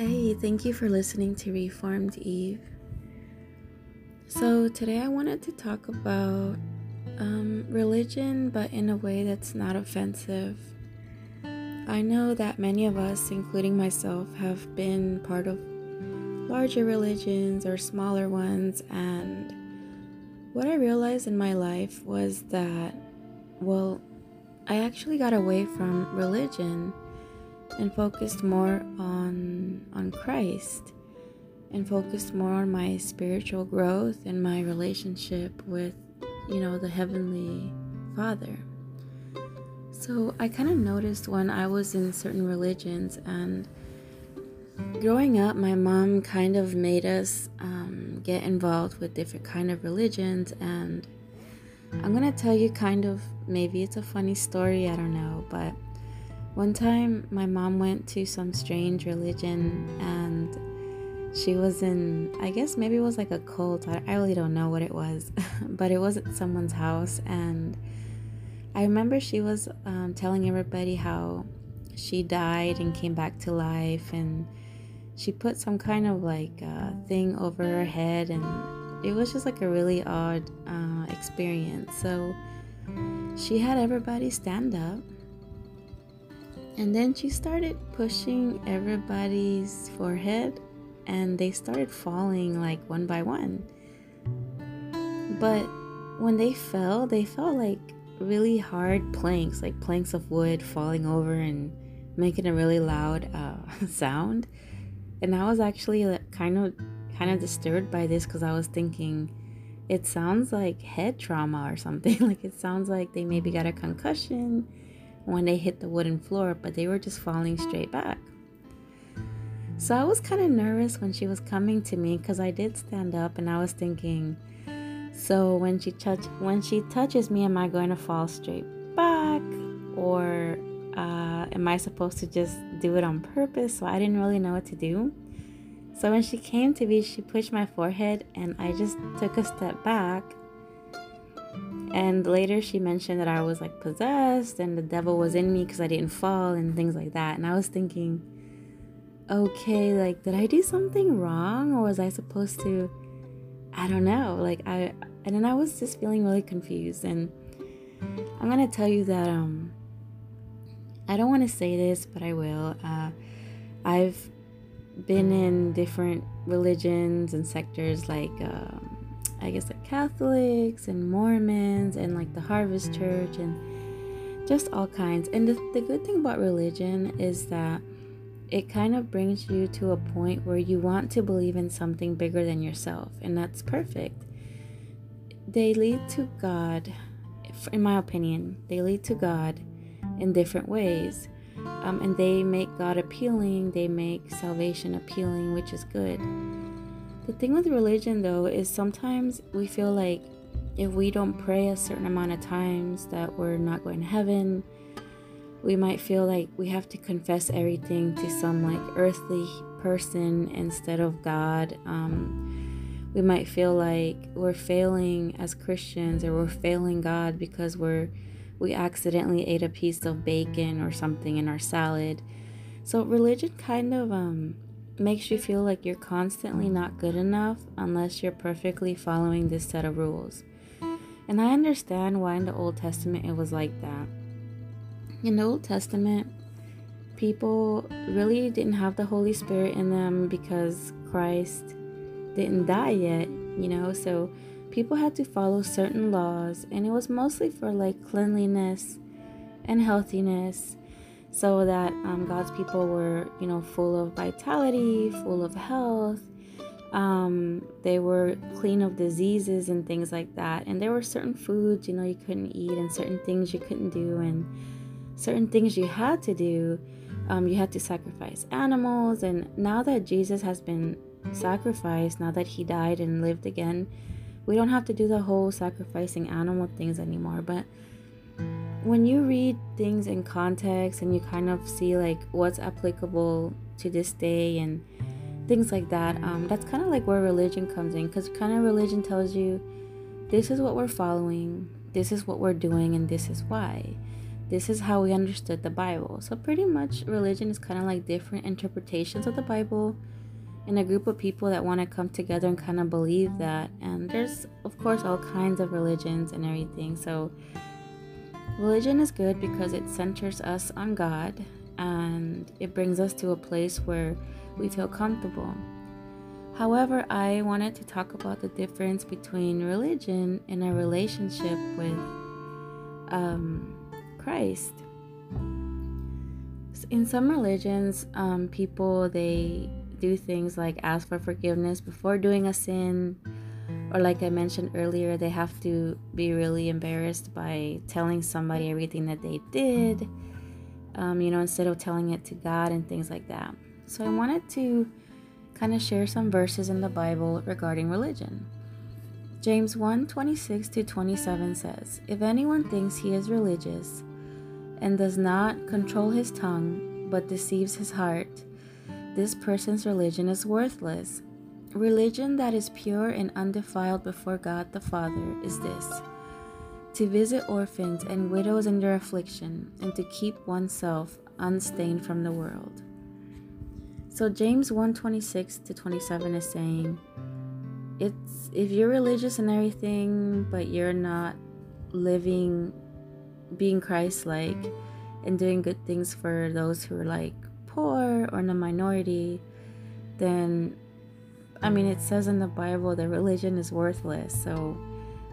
Hey, thank you for listening to Reformed Eve. So, today I wanted to talk about um, religion, but in a way that's not offensive. I know that many of us, including myself, have been part of larger religions or smaller ones, and what I realized in my life was that, well, I actually got away from religion and focused more on on Christ and focused more on my spiritual growth and my relationship with you know the heavenly Father. So I kind of noticed when I was in certain religions and growing up my mom kind of made us um, get involved with different kind of religions and i'm gonna tell you kind of maybe it's a funny story i don't know but one time, my mom went to some strange religion and she was in, I guess maybe it was like a cult. I, I really don't know what it was, but it was at someone's house. And I remember she was um, telling everybody how she died and came back to life. And she put some kind of like uh, thing over her head. And it was just like a really odd uh, experience. So she had everybody stand up and then she started pushing everybody's forehead and they started falling like one by one. But when they fell, they fell like really hard planks, like planks of wood falling over and making a really loud uh, sound. And I was actually kind of kind of disturbed by this because I was thinking it sounds like head trauma or something. like it sounds like they maybe got a concussion when they hit the wooden floor, but they were just falling straight back. So I was kind of nervous when she was coming to me because I did stand up and I was thinking, so when she touch when she touches me, am I going to fall straight back or uh, am I supposed to just do it on purpose? So I didn't really know what to do. So when she came to me, she pushed my forehead and I just took a step back and later she mentioned that I was like possessed and the devil was in me because I didn't fall and things like that. And I was thinking, okay, like, did I do something wrong or was I supposed to? I don't know. Like, I, and then I was just feeling really confused. And I'm going to tell you that, um, I don't want to say this, but I will. Uh, I've been in different religions and sectors like, um, I guess like Catholics and Mormons and like the Harvest Church and just all kinds. And the, the good thing about religion is that it kind of brings you to a point where you want to believe in something bigger than yourself, and that's perfect. They lead to God, in my opinion, they lead to God in different ways. Um, and they make God appealing, they make salvation appealing, which is good. The thing with religion, though, is sometimes we feel like if we don't pray a certain amount of times that we're not going to heaven. We might feel like we have to confess everything to some like earthly person instead of God. Um, we might feel like we're failing as Christians or we're failing God because we're we accidentally ate a piece of bacon or something in our salad. So religion kind of um makes you feel like you're constantly not good enough unless you're perfectly following this set of rules. And I understand why in the Old Testament it was like that. In the Old Testament, people really didn't have the Holy Spirit in them because Christ didn't die yet, you know, so people had to follow certain laws, and it was mostly for like cleanliness and healthiness so that um, God's people were, you know, full of vitality, full of health. Um, they were clean of diseases and things like that. And there were certain foods, you know, you couldn't eat, and certain things you couldn't do, and certain things you had to do. Um, you had to sacrifice animals. And now that Jesus has been sacrificed, now that he died and lived again, we don't have to do the whole sacrificing animal things anymore. But when you read things in context and you kind of see like what's applicable to this day and things like that, um, that's kind of like where religion comes in because kind of religion tells you this is what we're following, this is what we're doing, and this is why. this is how we understood the Bible. So, pretty much, religion is kind of like different interpretations of the Bible in a group of people that want to come together and kind of believe that. And there's, of course, all kinds of religions and everything. So, religion is good because it centers us on God and it brings us to a place where we feel comfortable. However, I wanted to talk about the difference between religion and a relationship with um, Christ. In some religions, um, people they do things like ask for forgiveness before doing a sin, or like I mentioned earlier, they have to be really embarrassed by telling somebody everything that they did. Um, you know, instead of telling it to God and things like that. So I wanted to kind of share some verses in the Bible regarding religion. James 1 26 to 27 says, If anyone thinks he is religious and does not control his tongue, but deceives his heart, this person's religion is worthless. Religion that is pure and undefiled before God the Father is this to visit orphans and widows in their affliction, and to keep oneself unstained from the world. So James 1:26 to 27 is saying it's if you're religious and everything but you're not living being Christ-like and doing good things for those who are like poor or in the minority then I mean it says in the Bible that religion is worthless. So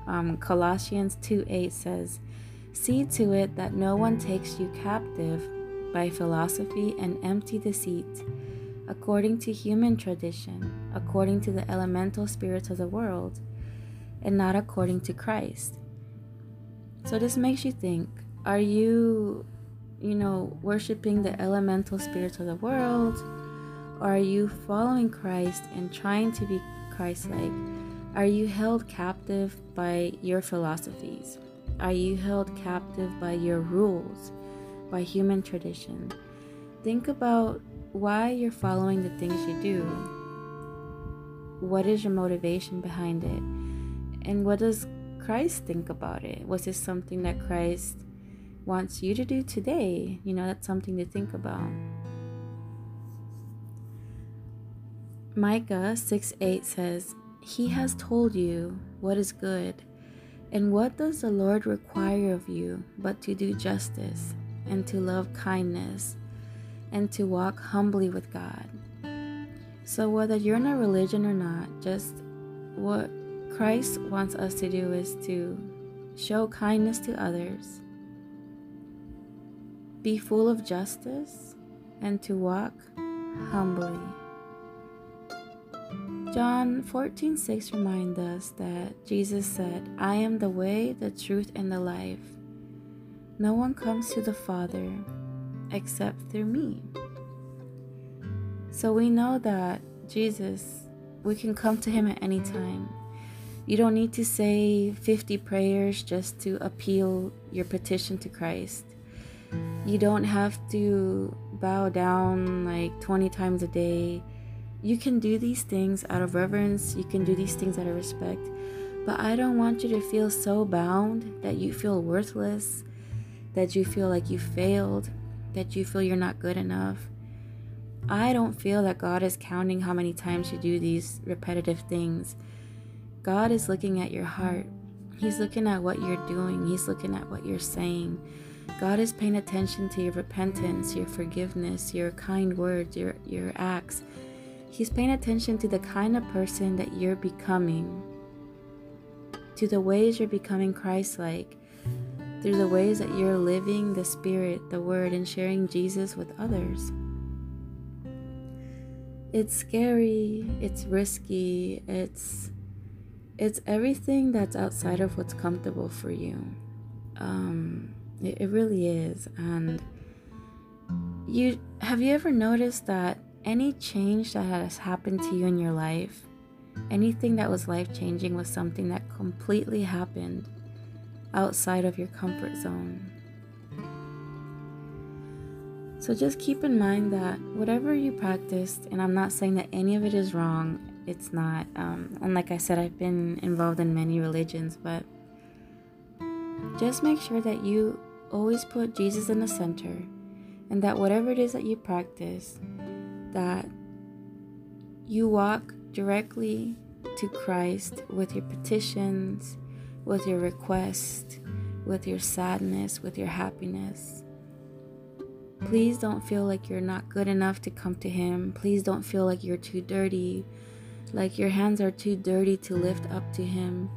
um, Colossians 2 8 says, See to it that no one takes you captive by philosophy and empty deceit according to human tradition, according to the elemental spirits of the world, and not according to Christ. So this makes you think are you, you know, worshiping the elemental spirits of the world? Or are you following Christ and trying to be Christ like? Are you held captive by your philosophies? Are you held captive by your rules, by human tradition? Think about why you're following the things you do. What is your motivation behind it? And what does Christ think about it? Was this something that Christ wants you to do today? You know, that's something to think about. Micah 6 8 says, He has told you what is good. And what does the Lord require of you but to do justice and to love kindness and to walk humbly with God. So, whether you're in a religion or not, just what Christ wants us to do is to show kindness to others, be full of justice, and to walk humbly. John 14 6 reminds us that Jesus said, I am the way, the truth, and the life. No one comes to the Father except through me. So we know that Jesus, we can come to Him at any time. You don't need to say 50 prayers just to appeal your petition to Christ. You don't have to bow down like 20 times a day. You can do these things out of reverence, you can do these things out of respect. But I don't want you to feel so bound that you feel worthless, that you feel like you failed, that you feel you're not good enough. I don't feel that God is counting how many times you do these repetitive things. God is looking at your heart. He's looking at what you're doing. He's looking at what you're saying. God is paying attention to your repentance, your forgiveness, your kind words, your, your acts. He's paying attention to the kind of person that you're becoming, to the ways you're becoming Christ like, through the ways that you're living the Spirit, the Word, and sharing Jesus with others. It's scary, it's risky, it's it's everything that's outside of what's comfortable for you. Um, it, it really is. And you have you ever noticed that any change that has happened to you in your life, anything that was life changing was something that completely happened outside of your comfort zone. So just keep in mind that whatever you practiced, and I'm not saying that any of it is wrong, it's not. Um, and like I said, I've been involved in many religions, but just make sure that you always put Jesus in the center and that whatever it is that you practice, that you walk directly to Christ with your petitions, with your requests, with your sadness, with your happiness. Please don't feel like you're not good enough to come to Him. Please don't feel like you're too dirty, like your hands are too dirty to lift up to Him.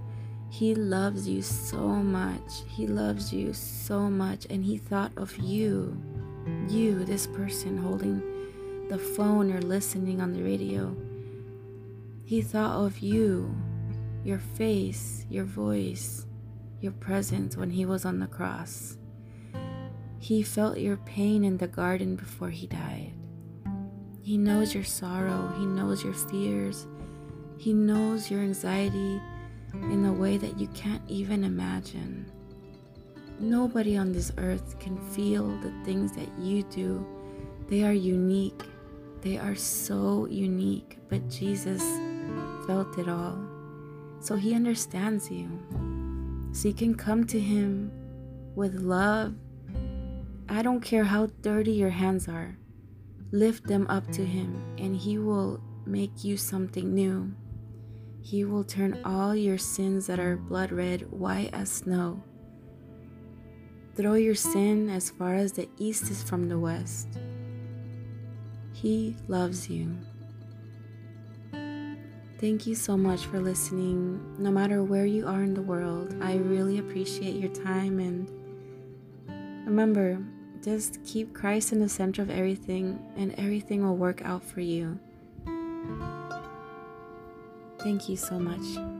He loves you so much. He loves you so much. And He thought of you, you, this person holding the phone or listening on the radio. He thought of you, your face, your voice, your presence when He was on the cross. He felt your pain in the garden before He died. He knows your sorrow, He knows your fears, He knows your anxiety in a way that you can't even imagine. Nobody on this earth can feel the things that you do. They are unique. They are so unique, but Jesus felt it all. So he understands you. So you can come to him with love. I don't care how dirty your hands are. Lift them up to him, and he will make you something new. He will turn all your sins that are blood red white as snow. Throw your sin as far as the east is from the west. He loves you. Thank you so much for listening. No matter where you are in the world, I really appreciate your time. And remember, just keep Christ in the center of everything, and everything will work out for you. Thank you so much.